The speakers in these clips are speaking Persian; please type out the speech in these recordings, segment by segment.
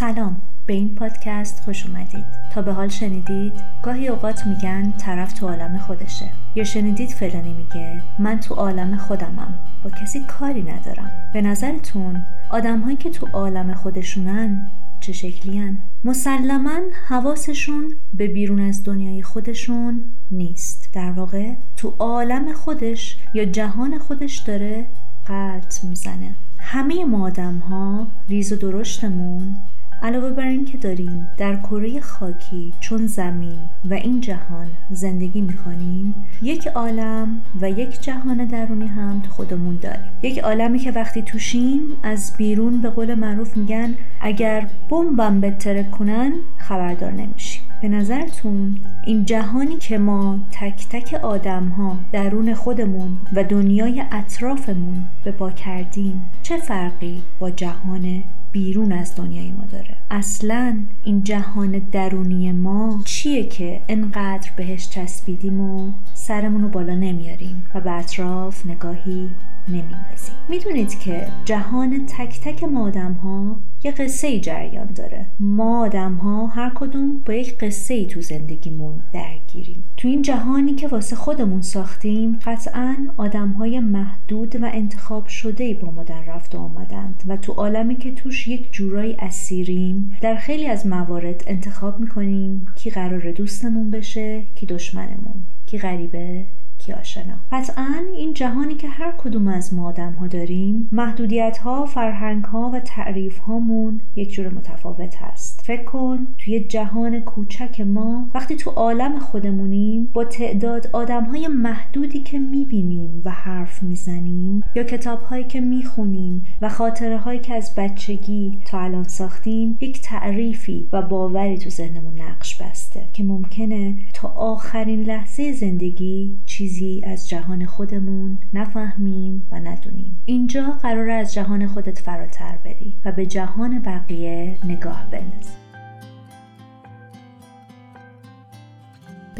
سلام. به این پادکست خوش اومدید. تا به حال شنیدید؟ گاهی اوقات میگن طرف تو عالم خودشه. یا شنیدید فلانی میگه من تو عالم خودمم. با کسی کاری ندارم. به نظرتون آدمهایی که تو عالم خودشونن چه شکلی مسلما حواسشون به بیرون از دنیای خودشون نیست. در واقع تو عالم خودش یا جهان خودش داره قلط می‌زنه. همه ما آدم ها ریز و درشتمون علاوه بر اینکه داریم در کره خاکی چون زمین و این جهان زندگی می‌کنیم یک عالم و یک جهان درونی هم تو خودمون داریم. یک عالمی که وقتی توشیم از بیرون به قول معروف میگن اگر بمبم بترک کنن خبردار نمیشیم. به نظرتون این جهانی که ما تک تک آدم ها درون خودمون و دنیای اطرافمون به پا کردیم چه فرقی با جهان بیرون از دنیای ما داره. اصلا این جهان درونی ما چیه که انقدر بهش چسبیدیم و سرمون رو بالا نمیاریم و به اطراف نگاهی نمیندازیم می‌دونید که جهان تک تک ما آدم ها یه قصه جریان داره. ما آدم ها هر کدوم با یک قصه ای تو زندگیمون درگیریم. تو این جهانی که واسه خودمون ساختیم قطعا آدم های محدود و انتخاب شده ای با ما در رفت آمدند و تو عالمی که توش یک جورایی اسیریم در خیلی از موارد انتخاب می‌کنیم کی قرار دوستمون بشه کی دشمنمون کی غریبه کی آشنا. قطعا این جهانی که هر کدوم از ما آدم ها داریم محدودیت ها فرهنگ ها و تعریف هامون یک جور متفاوت هست. فکر کن توی جهان کوچک ما وقتی تو عالم خودمونیم با تعداد آدم های محدودی که می‌بینیم و حرف می‌زنیم یا کتاب هایی که می‌خونیم و خاطره هایی که از بچگی تا الان ساختیم یک تعریفی و باوری تو ذهنمون نقش بسته که ممکنه تا آخرین لحظه زندگی چیز چیزی از جهان خودمون نفهمیم و ندونیم. اینجا قرار از جهان خودت فراتر بری و به جهان بقیه نگاه بندازی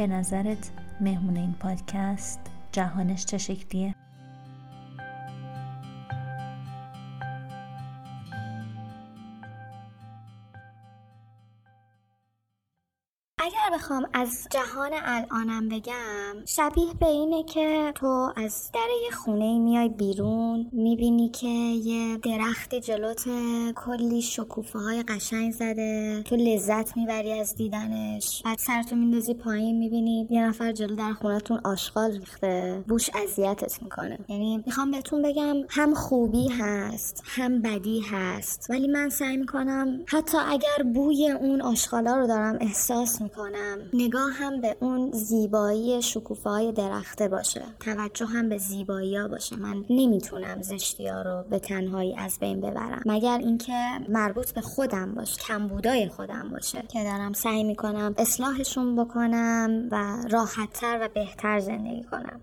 به نظرت مهمون این پادکست جهانش چه شکلیه؟ بخوام از جهان الانم بگم شبیه به اینه که تو از در یه خونه میای بیرون می‌بینی که یه درختی جلوت کلی شکوفه های قشنگ زده تو لذت می‌بری از دیدنش. بعد سرتو میندازی پایین می‌بینی یه نفر جلو در خونتون آشغال ریخته. بوش اذیتت می‌کنه. یعنی می‌خوام بهتون بگم هم خوبی هست هم بدی هست. ولی من سعی می‌کنم حتی اگر بوی اون آشغالا رو دارم احساس می‌کنم نگاه هم به اون زیبایی شکوفه های درخته باشه. توجه هم به زیبایی ها باشه. من نمی‌تونم زشتی ها رو به تنهایی از بین ببرم. مگر اینکه مربوط به خودم باشه کمبودای خودم باشه. که دارم سعی می‌کنم اصلاحشون بکنم و راحتتر و بهتر زندگی کنم.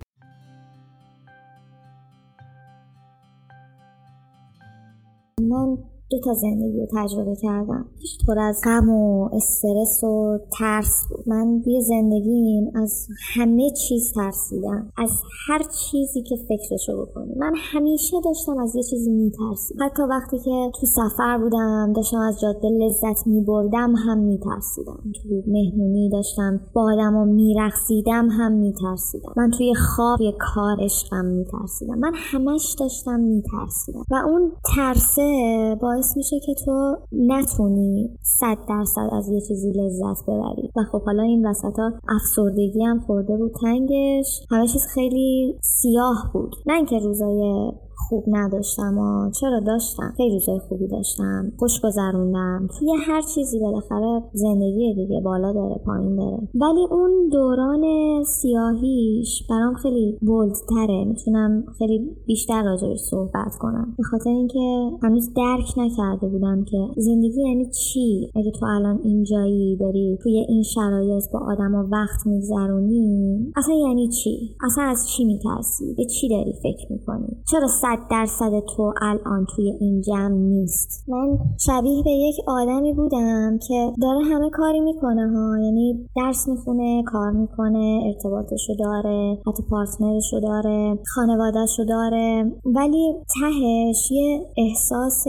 من دو تا زندگی رو تجربه کردم. پر از غم و استرس و ترس بود. من توی زندگیم از همه چیز ترسیدم. از هر چیزی که فکرشو بکنی. من همیشه داشتم از یه چیزی میترسیدم. حتی وقتی که تو سفر بودم داشتم از جاده لذت میبردم هم میترسیدم. تو مهمونی داشتم با آدم میرقصیدم هم میترسیدم. من توی خواب یه کار عشقم میترسیدم. من همش داشتم میترسیدم. و اون ترسه با باعث میشه که تو نتونی صد درصد از یه چیزی لذت ببری. و خب حالا این وسط ها افسردگی هم خورده بود. تنگش. همه چیز خیلی سیاه بود. نه اینکه روزای خوب نداشتم و چرا داشتم؟ خیلی روزای خوبی داشتم خوش گذروندم. توی هر چیزی بالاخره زندگی دیگه بالا داره پایین داره. ولی اون دوران سیاهیش برام خیلی بولدتره می‌تونم خیلی بیشتر راجبش صحبت کنم. به خاطر اینکه هنوز درک نکرده بودم که زندگی یعنی چی؟ اگه تو الان اینجایی داری توی این شرایط با آدما وقت میگذرونی اصلا یعنی چی؟ اصلا از چی میترسی؟ به چی داری فکر می‌کنی؟ چرا صد صد درصد تو الان توی این جمع نیست. من شبیه به یک آدمی بودم که داره همه کاری می‌کنه ها. یعنی درس می‌خونه کار می‌کنه ارتباطشو داره حتی پارتنرشو داره خانوادهشو داره. ولی تهش یه احساس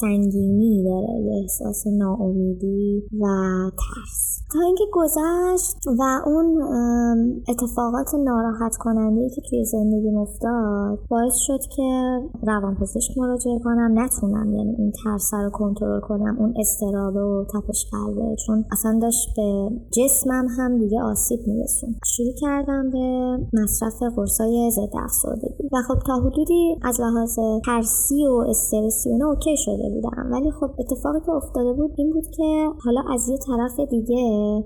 سنگینی داره یه احساس ناامیدی و ترس. تا اینکه گذشت و اون اتفاقات ناراحت کننده که توی زندگی افتاد باعث شد که روانپزشک مراجعه کنم. نتونم یعنی اون ترس رو کنترل کنم اون استرابه و تپش قلبه چون اصلا داشت به جسمم هم دیگه آسیب میرسون. شروع کردم به مصرف قرصای ضد افسردگی. و خب تا حدودی از لحاظ ترسی و استرسی و اوکی شده بودم. ولی خب اتفاقی که افتاده بود این بود که حالا از یه طرف دیگه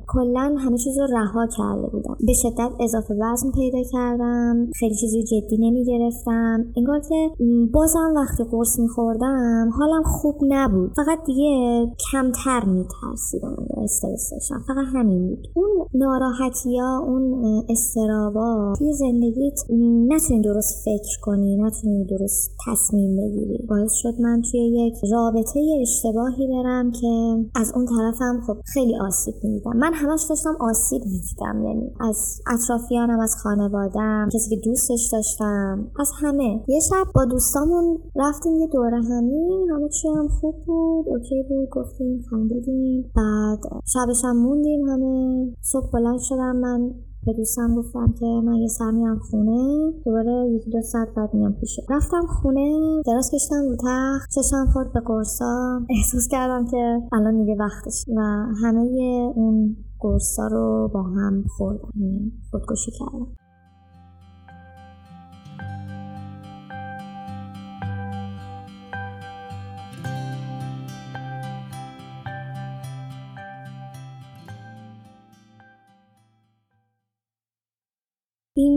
کلا همه چیز رو رها کرده بودم. به شدت اضافه وزن پیدا کردم. خیلی چیزی جدی نمی گرفتم انگار که بازم وقتی قرص میخوردم حالم خوب نبود. فقط دیگه کمتر میترسیدم یا استرس داشتم. فقط همین بود. اون ناراحتی ها اون استرابا توی زندگیت نتونی درست فکر کنی نتونی درست تصمیم بگیری. باعث شد من توی یک رابطه اشتباهی برم که از اون طرفم خب خیلی آسیب می‌دیدم. من همش داشتم آسیب می‌دیدم. یعنی از اطرافیانم از خانوادم کسی که دوستش داشتم از همه. یه شب با دوستامون رفتیم یه دوره همین. همه چی هم خوب بود اوکی بود گفتیم خندیدیم بعد شبشم موندیم همه. صبح بلند شدم من به دوستم گفتم که من یه سر میام خونه. دوباره یکی دو ساعت بعد میام پیشه رفتم خونه دراز کشتم رو تخت چشم خورد به قرصا. احساس کردم که الان دیگه وقتش و همه اون قرصا رو با هم خوردم. یعنی خودکشی کردم.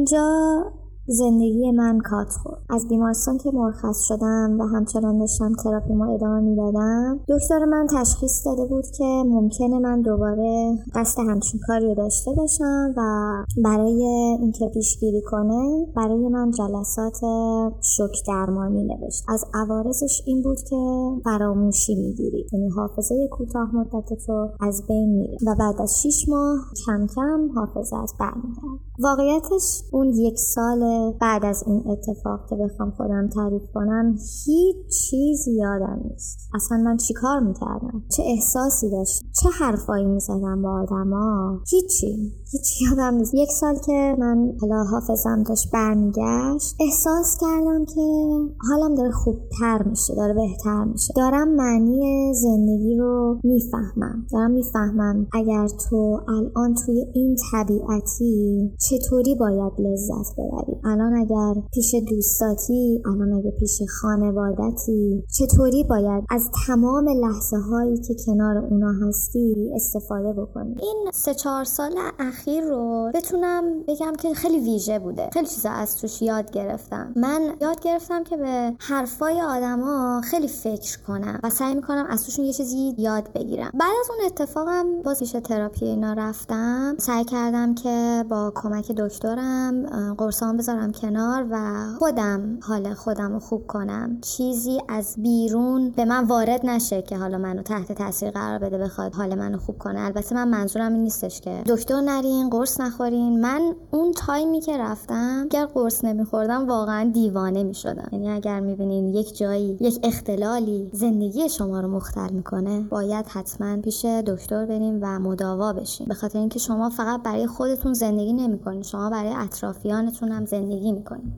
اینجا زندگی من کات خورد. از بیمارستان که مرخص شدم و همچنان داشتم تراپی ما ادامه می‌دادم دکتر من تشخیص داده بود که ممکنه من دوباره قصد همچین کاری رو داشته باشم و برای اینکه پیشگیری کنه برای من جلسات شک درمانی نوشت. از عوارضش این بود که فراموشی می‌گیری. یعنی حافظه کوتاه مدت تو از بین میره و بعد از 6 ماه کم کم حافظت برمیگرد واقعیتش اون یک سال بعد از این اتفاق که بخوام خودم تعریف کنم هیچ چیز یادم نیست. اصلا من چیکار می‌کردم؟ چه احساسی داشت چه حرفایی می‌زدم با آدما هیچی. هیچ یادم نیست. یک سال که من حالا حافظم داشت برمیگشت احساس کردم که حالم داره خوبتر میشه داره بهتر میشه. دارم معنی زندگی رو می‌فهمم. دارم می‌فهمم اگر تو الان توی این طبیعتی چطوری باید لذت ببری. الان اگر پیش دوستاتی الان اگر پیش خانوادتی چطوری باید از تمام لحظه هایی که کنار اونا هستی استفاده بکنی. این سه چهار سال رو بتونم بگم که خیلی ویژه بوده. خیلی چیزا از توش یاد گرفتم. من یاد گرفتم که به حرفای آدما خیلی فکر کنم و سعی می‌کنم از توشون یه چیزی یاد بگیرم. بعد از اون اتفاقم باز پیش تراپی اینا رفتم. سعی کردم که با کمک دکترم قرصام بذارم کنار و خودم حال خودم رو خوب کنم. چیزی از بیرون به من وارد نشه که حالا منو تحت تاثیر قرار بده بخواد حال منو خوب کنه. البته من منظورم این نیستش که دکتر نرین قرص نخورین. من اون تایمی که رفتم اگر قرص نمیخوردم واقعا دیوانه می‌شدم. یعنی اگر می‌بینین یک جایی یک اختلالی زندگی شما رو مختل می‌کنه باید حتما پیش دکتر بریم و مداوا بشین. به خاطر اینکه شما فقط برای خودتون زندگی نمی‌کنین شما برای اطرافیانتون هم زندگی می‌کنین.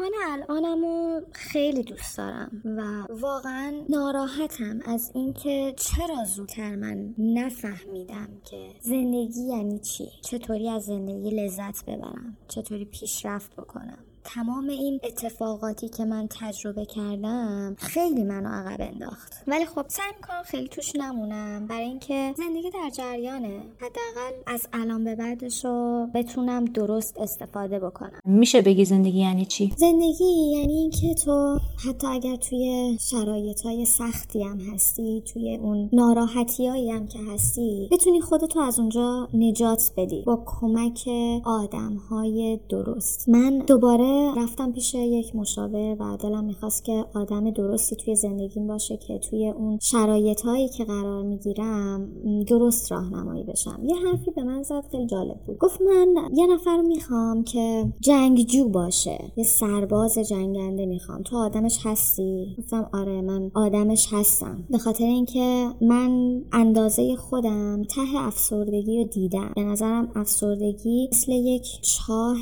جهان الانمو خیلی دوست دارم و واقعا ناراحتم از اینکه چرا زودتر من نفهمیدم که زندگی یعنی چی. چطوری از زندگی لذت ببرم. چطوری پیشرفت بکنم. تمام این اتفاقاتی که من تجربه کردم خیلی منو عقب انداخت. ولی خب سعی می‌کنم خیلی توش نمونم. برای اینکه زندگی در جریانه. حداقل از الان به بعدش رو بتونم درست استفاده بکنم. میشه بگی زندگی یعنی چی؟ زندگی یعنی اینکه تو حتی اگر توی شرایط های سختی هم هستی توی اون ناراحتی هم که هستی بتونی خودتو از اونجا نجات بدی. با کمک آدم های درست. من دوباره رفتم پیش یک مشاور و دلم می‌خواست که آدم درستی توی زندگیم باشه که توی اون شرایط هایی که قرار می‌گیرم درست راهنمایی بشم. یه حرفی به من زد خیلی جالب بود. گفت من یه نفر می‌خوام که جنگجو باشه. یه سرباز جنگنده می‌خوام. تو آدمش هستی؟ گفتم آره من آدمش هستم. به خاطر اینکه من اندازه خودم ته افسردگی رو دیدم. به نظرم افسردگی مثل یک چاه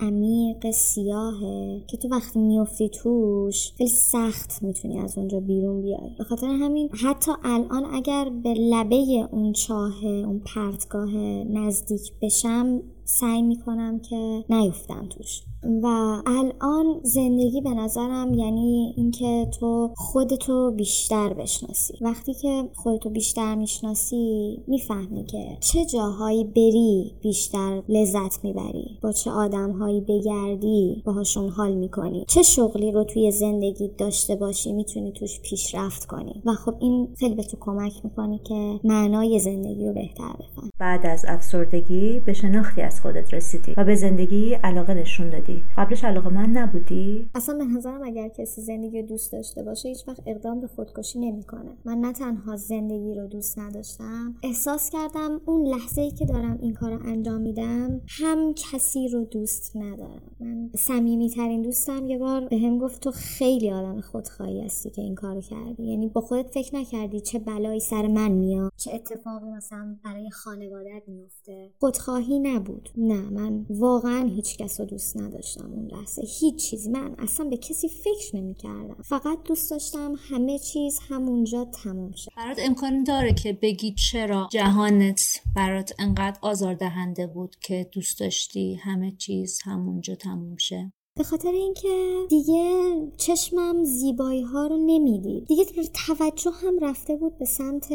عمیق سیاهه که تو وقتی میفتی توش خیلی سخت می‌تونی از اونجا بیرون بیای. به خاطر همین حتی الان اگر به لبه اون چاه اون پرتگاه نزدیک بشم سعی می‌کنم که نیفتم توش. و الان زندگی به نظرم یعنی اینکه تو خودتو بیشتر بشناسی. وقتی که خودتو بیشتر می‌شناسی می‌فهمی که چه جاهایی بری بیشتر لذت می‌بری. با چه آدمهایی بگردی باهاشون حال می‌کنی. چه شغلی رو توی زندگی داشته باشی می‌تونی توش پیشرفت کنی. و خب این خیلی به تو کمک می‌کنه که معنای زندگی رو بهتر بفهم بعد از افسردگی به شناختی خودت رسیدی و به زندگی علاقه نشون دادی. قبلش علاقه من نبودی؟ اصلا به نظرم اگر کسی زندگی رو دوست داشته باشه هیچ وقت اقدام به خودکشی نمی‌کنه. من نه تنها زندگی رو دوست نداشتم احساس کردم اون لحظه ای که دارم این کار رو انجام میدم هم کسی رو دوست ندارم. من صمیمی ترین دوستم یه بار به هم گفت تو خیلی آدم خودخواهی هستی که این کارو کردی. یعنی با خودت فکر نکردی چه بلایی سر من میاد چه اتفاقی مثلا برای خانوادت میفته خودخواهی نبود. نه من واقعا هیچ کس رو دوست نداشتم اون لحظه. هیچ چیزی. من اصلا به کسی فکر نمی کردم فقط دوست داشتم همه چیز همونجا تموم شه. برات امکان داره که بگی چرا جهانت برات انقدر آزاردهنده بود که دوست داشتی همه چیز همونجا تموم شه؟ به خاطر اینکه دیگه چشمم زیبایی ها رو نمی‌دید. دیگه توجه هم رفته بود به سمت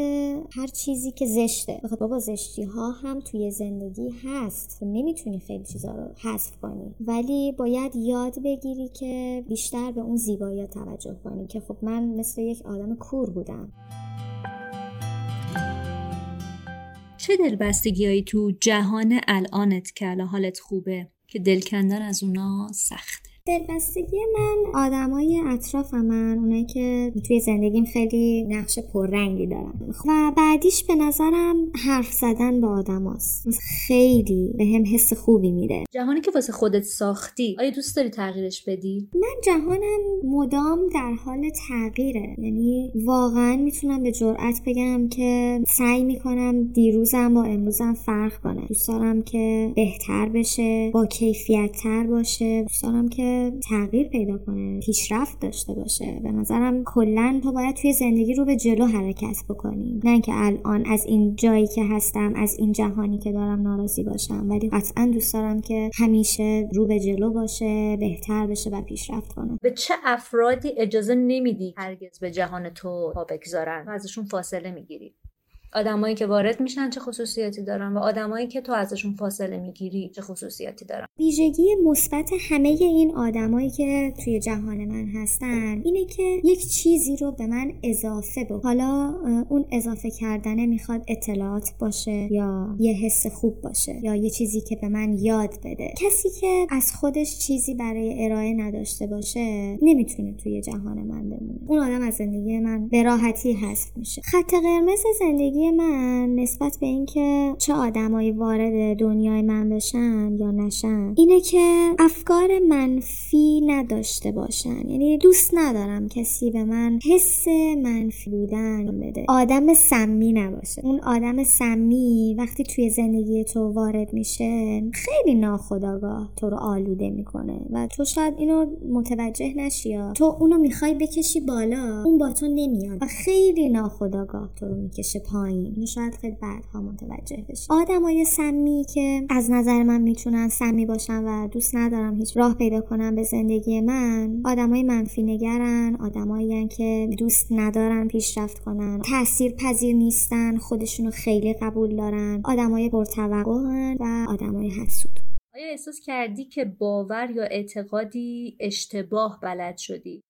هر چیزی که زشته. بخاطر بابا زشتی ها هم توی زندگی هست. نمی‌تونی خیلی چیزا رو حذف کنی. ولی باید یاد بگیری که بیشتر به اون زیبایی ها توجه کنی که خب من مثل یک آدم کور بودم. چه دلبستگیهایی تو جهان الانت که حالت خوبه؟ که دل کندن از اونا سخته. دلبستگی من آدمای اطراف من اونایی که توی زندگیم خیلی نقش پررنگی دارن. و بعدیش به نظرم حرف زدن با آدماست خیلی به هم حس خوبی میده. جهانی که واسه خودت ساختی آیا دوست داری تغییرش بدی؟ من جهانم مدام در حال تغییره. یعنی واقعا می‌تونم به جرئت بگم که سعی می‌کنم دیروزم با امروزم فرق کنه. دوست دارم که بهتر بشه با کیفیت تر باشه. دوست دارم که تغییر پیدا کنه پیشرفت داشته باشه. به نظرم کلا تو باید توی زندگی رو به جلو حرکت بکنی. نه که الان از این جایی که هستم از این جهانی که دارم ناراضی باشم. ولی قطعا دوست دارم که همیشه رو به جلو باشه بهتر بشه و پیشرفت کنه به چه افرادی اجازه نمیدی هرگز به جهان تو پا بگذارن؟ و ازشون فاصله می‌گیری؟ آدمایی که وارد میشن چه خصوصیاتی دارن و آدمایی که تو ازشون فاصله می‌گیری چه خصوصیاتی دارن. ویژگی مثبت همه این آدمایی که توی جهان من هستن اینه که یک چیزی رو به من اضافه بود حالا اون اضافه کردنه می‌خواد اطلاعات باشه یا یه حس خوب باشه یا یه چیزی که به من یاد بده. کسی که از خودش چیزی برای ارائه نداشته باشه نمی‌تونه توی جهان من بمونه. اون آدم از زندگی من به راحتی حذف میشه. خط قرمز زندگی من نسبت به اینکه چه آدمایی وارد دنیای من بشن یا نشن اینه که افکار منفی نداشته باشن. یعنی دوست ندارم کسی به من حس منفی بودن بده. آدم سمی نباشه. اون آدم سمی وقتی توی زندگی تو وارد میشه خیلی ناخداگاه تو رو آلوده می‌کنه و تو شاید اینو متوجه نشی تو اونو می‌خوای بکشی بالا اون با تو نمیاد. و خیلی ناخداگاه تو رو می‌کشه پایین. پایین. شاید خیلی بعدها متوجه بشی. آدمای سمی که از نظر من می‌تونن سمی باشن و دوست ندارم هیچ راه پیدا کنم به زندگی من آدمای منفی نگرن آدمایی که دوست ندارن پیشرفت کنن. تاثیر پذیر نیستن خودشونو خیلی قبول دارن. آدمای پرتوقعن و آدمای حسود. آیا احساس کردی که باور یا اعتقادی اشتباه بلد شدی؟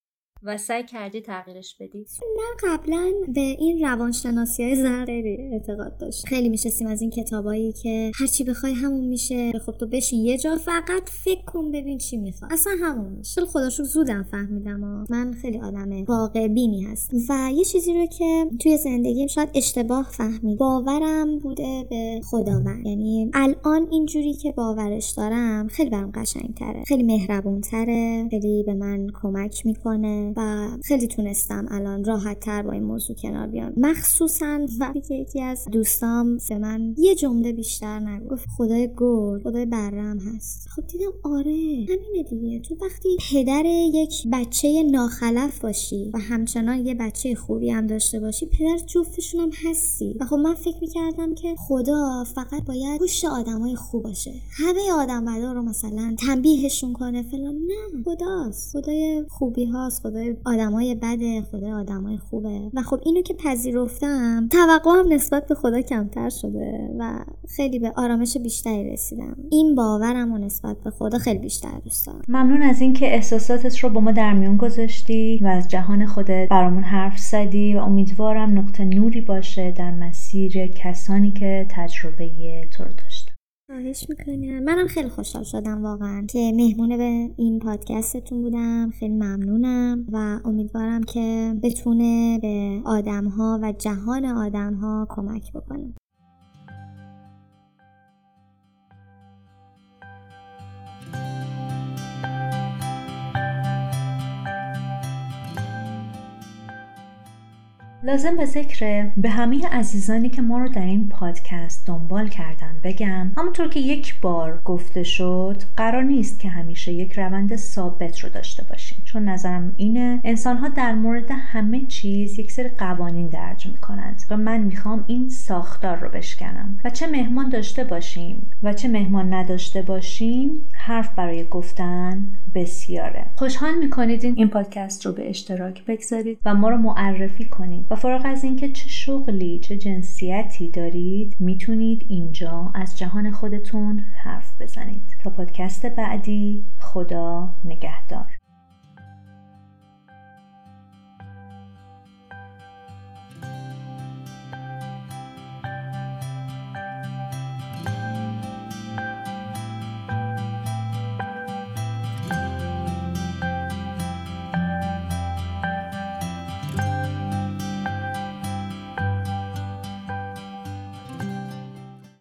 و سعی کردی تغییرش بدی؟ من قبلا به این روانشناسی های خیلی اعتقاد داشت خیلی میشستیم از این کتابایی که هرچی بخوای همون میشه. خب تو بشین یه جا فقط فکر کن ببین چی می‌خواد. اصلا همون میشه. خودشو زودم فهمیدم و من خیلی آدم واقع بینی هست و یه چیزی رو که توی زندگیم شاید اشتباه فهمید. باورم بوده به خداوند. یعنی الان اینجوری که باورش دارم خیلی برام قشنگ تره خیلی مهربون تره خیلی به من کمک می‌کنه. و خیلی تونستم الان راحت تر با این موضوع کنار بیام. مخصوصا وقتی که یکی از دوستام به من یه جمله بیشتر نگفت گفت خدای گل خدای برم هست. خب دیدم آره همینه دیگه. تو وقتی پدر یک بچه ناخلف باشی و همچنان یه بچه خوبی هم داشته باشی پدر جفتشون هم هستی. و خب من فکر می‌کردم که خدا فقط باید پشت آدمای خوب باشه. همه آدم رو مثلا تنبیهشون کنه فلان. نه خداست. خدای خوبی هاست خدای خدای آدمای بده خدای آدمای خوبه. و خب اینو که پذیرفتم توقعم نسبت به خدا کمتر شده و خیلی به آرامش بیشتری رسیدم. این باورم و نسبت به خدا خیلی بیشتر دوست دارم. ممنون از اینکه احساساتت رو با ما در میون گذاشتی و از جهان خودت برامون حرف زدی و امیدوارم نقطه نوری باشه در مسیر کسانی که تجربه تو رو خواهش می‌کنم. منم خیلی خوشحال شدم واقعا که مهمونه به این پادکستتون بودم. خیلی ممنونم و امیدوارم که بتونه به آدم ها و جهان آدم ها کمک بکنه. لازم به ذکر به همه عزیزانی که ما رو در این پادکست دنبال کردن بگم. همونطور که یک بار گفته شد قرار نیست که همیشه یک روند ثابت رو داشته باشیم. چون نظرم اینه انسان ها در مورد همه چیز یک سری قوانین درج می‌کنند و من می‌خوام این ساختار رو بشکنم. و چه مهمان داشته باشیم و چه مهمان نداشته باشیم حرف برای گفتن بسیاره. خوشحال می‌کنید این پادکست رو به اشتراک بگذارید و ما رو معرفی کنید. و فارغ از اینکه چه شغلی چه جنسیتی دارید می‌تونید اینجا از جهان خودتون حرف بزنید. تا پادکست بعدی خدا نگهدار.